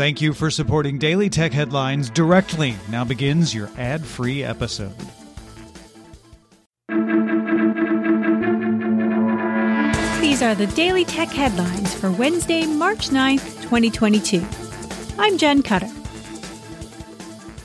Thank you for supporting Daily Tech Headlines directly. Now begins your ad free episode. These are the Daily Tech Headlines for Wednesday, March 9th, 2022. I'm Jen Cutter.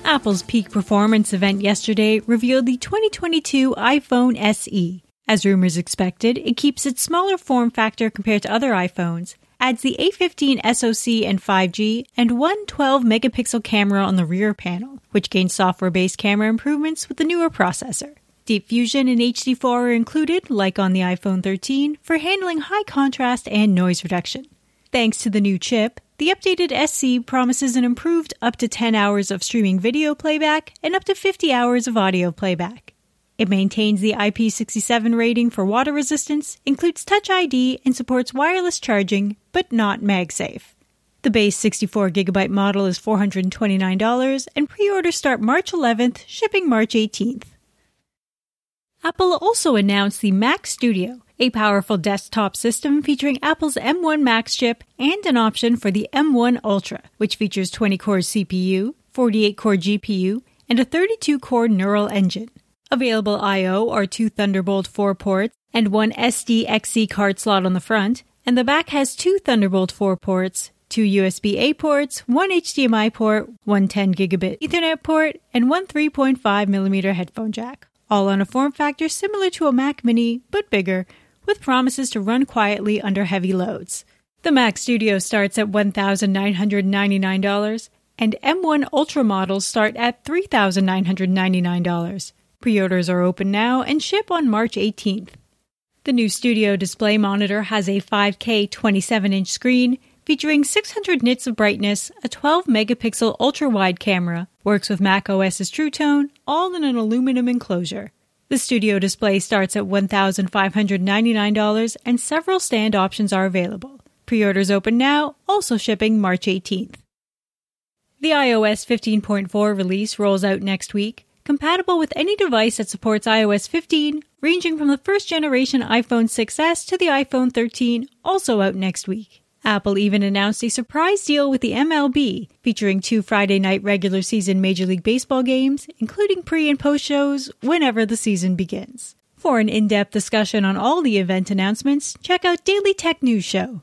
Apple's peak performance event yesterday revealed the 2022 iPhone SE. As rumors expected, it keeps its smaller form factor compared to other iPhones adds the A15 SoC and 5G, and one 12 megapixel camera on the rear panel, which gains software based camera improvements with the newer processor. Deep Fusion and HD4 are included, like on the iPhone 13, for handling high contrast and noise reduction. Thanks to the new chip, the updated SE promises an improved up to 10 hours of streaming video playback and up to 50 hours of audio playback. It maintains the IP67 rating for water resistance, includes Touch ID, and supports wireless charging, but not MagSafe. The base 64GB model is $429, and pre orders start March 11th, shipping March 18th. Apple also announced the Mac Studio, a powerful desktop system featuring Apple's M1 Max chip and an option for the M1 Ultra, which features 20 core CPU, 48 core GPU, and a 32 core neural engine. Available I/O are two Thunderbolt 4 ports and one SDXC card slot on the front, and the back has two Thunderbolt 4 ports, two USB-A ports, one HDMI port, one 10 gigabit Ethernet port, and one 3.5 millimeter headphone jack. All on a form factor similar to a Mac Mini, but bigger, with promises to run quietly under heavy loads. The Mac Studio starts at $1,999, and M1 Ultra models start at $3,999. Pre orders are open now and ship on March 18th. The new studio display monitor has a 5K 27 inch screen featuring 600 nits of brightness, a 12 megapixel ultra wide camera, works with Mac OS's True Tone, all in an aluminum enclosure. The studio display starts at $1,599 and several stand options are available. Pre orders open now, also shipping March 18th. The iOS 15.4 release rolls out next week compatible with any device that supports iOS 15, ranging from the first generation iPhone 6s to the iPhone 13, also out next week. Apple even announced a surprise deal with the MLB, featuring two Friday night regular season Major League Baseball games, including pre and post shows whenever the season begins. For an in depth discussion on all the event announcements, check out Daily Tech News Show.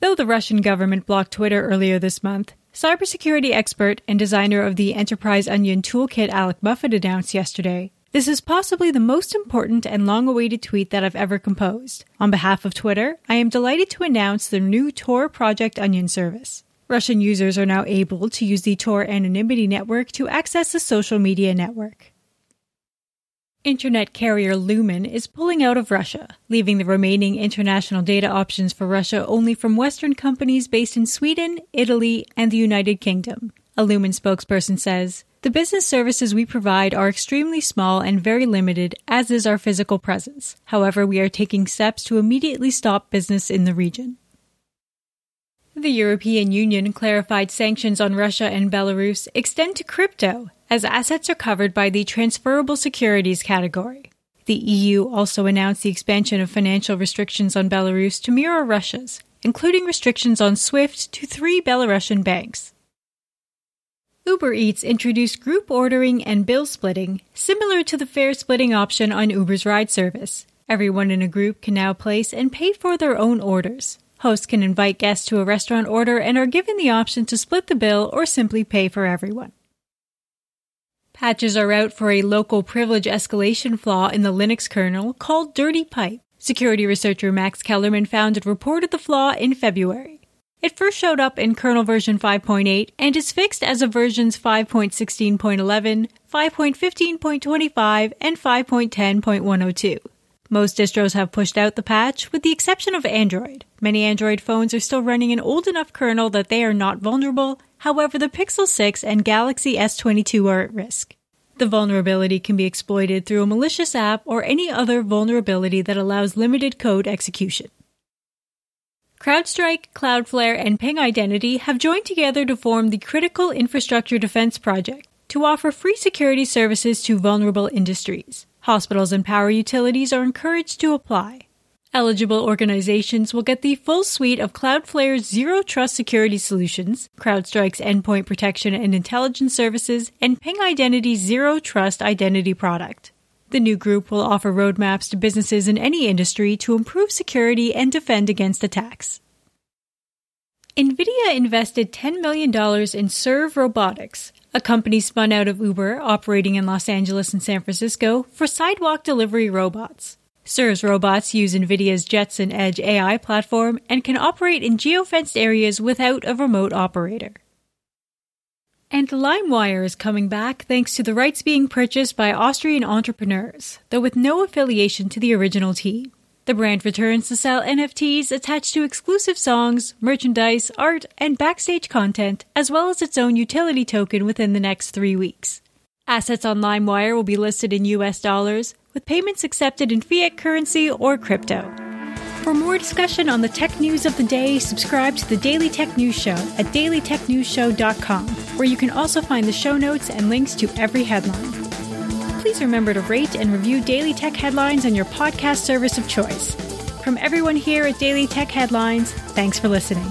Though the Russian government blocked Twitter earlier this month, Cybersecurity expert and designer of the Enterprise Onion toolkit Alec Muffett, announced yesterday this is possibly the most important and long awaited tweet that I've ever composed. On behalf of Twitter, I am delighted to announce the new Tor Project Onion service. Russian users are now able to use the Tor anonymity network to access the social media network. Internet carrier Lumen is pulling out of Russia, leaving the remaining international data options for Russia only from Western companies based in Sweden, Italy, and the United Kingdom. A Lumen spokesperson says, The business services we provide are extremely small and very limited, as is our physical presence. However, we are taking steps to immediately stop business in the region. The European Union clarified sanctions on Russia and Belarus extend to crypto, as assets are covered by the transferable securities category. The EU also announced the expansion of financial restrictions on Belarus to mirror Russia's, including restrictions on SWIFT to three Belarusian banks. Uber Eats introduced group ordering and bill splitting, similar to the fare splitting option on Uber's ride service. Everyone in a group can now place and pay for their own orders. Hosts can invite guests to a restaurant order and are given the option to split the bill or simply pay for everyone. Patches are out for a local privilege escalation flaw in the Linux kernel called Dirty Pipe. Security researcher Max Kellermann found and reported the flaw in February. It first showed up in kernel version 5.8 and is fixed as of versions 5.16.11, 5.15.25, and 5.10.102. Most distros have pushed out the patch, with the exception of Android. Many Android phones are still running an old enough kernel that they are not vulnerable, however, the Pixel 6 and Galaxy S22 are at risk. The vulnerability can be exploited through a malicious app or any other vulnerability that allows limited code execution. CrowdStrike, Cloudflare, and Ping Identity have joined together to form the Critical Infrastructure Defense Project to offer free security services to vulnerable industries. Hospitals and power utilities are encouraged to apply. Eligible organizations will get the full suite of Cloudflare's zero trust security solutions, CrowdStrike's endpoint protection and intelligence services, and Ping Identity's zero trust identity product. The new group will offer roadmaps to businesses in any industry to improve security and defend against attacks. NVIDIA invested $10 million in Serve Robotics, a company spun out of Uber operating in Los Angeles and San Francisco for sidewalk delivery robots. Serve's robots use NVIDIA's Jetson Edge AI platform and can operate in geofenced areas without a remote operator. And LimeWire is coming back thanks to the rights being purchased by Austrian entrepreneurs, though with no affiliation to the original team. The brand returns to sell NFTs attached to exclusive songs, merchandise, art, and backstage content, as well as its own utility token within the next three weeks. Assets on LimeWire will be listed in US dollars, with payments accepted in fiat currency or crypto. For more discussion on the tech news of the day, subscribe to the Daily Tech News Show at dailytechnewsshow.com, where you can also find the show notes and links to every headline. Please remember to rate and review Daily Tech Headlines on your podcast service of choice. From everyone here at Daily Tech Headlines, thanks for listening.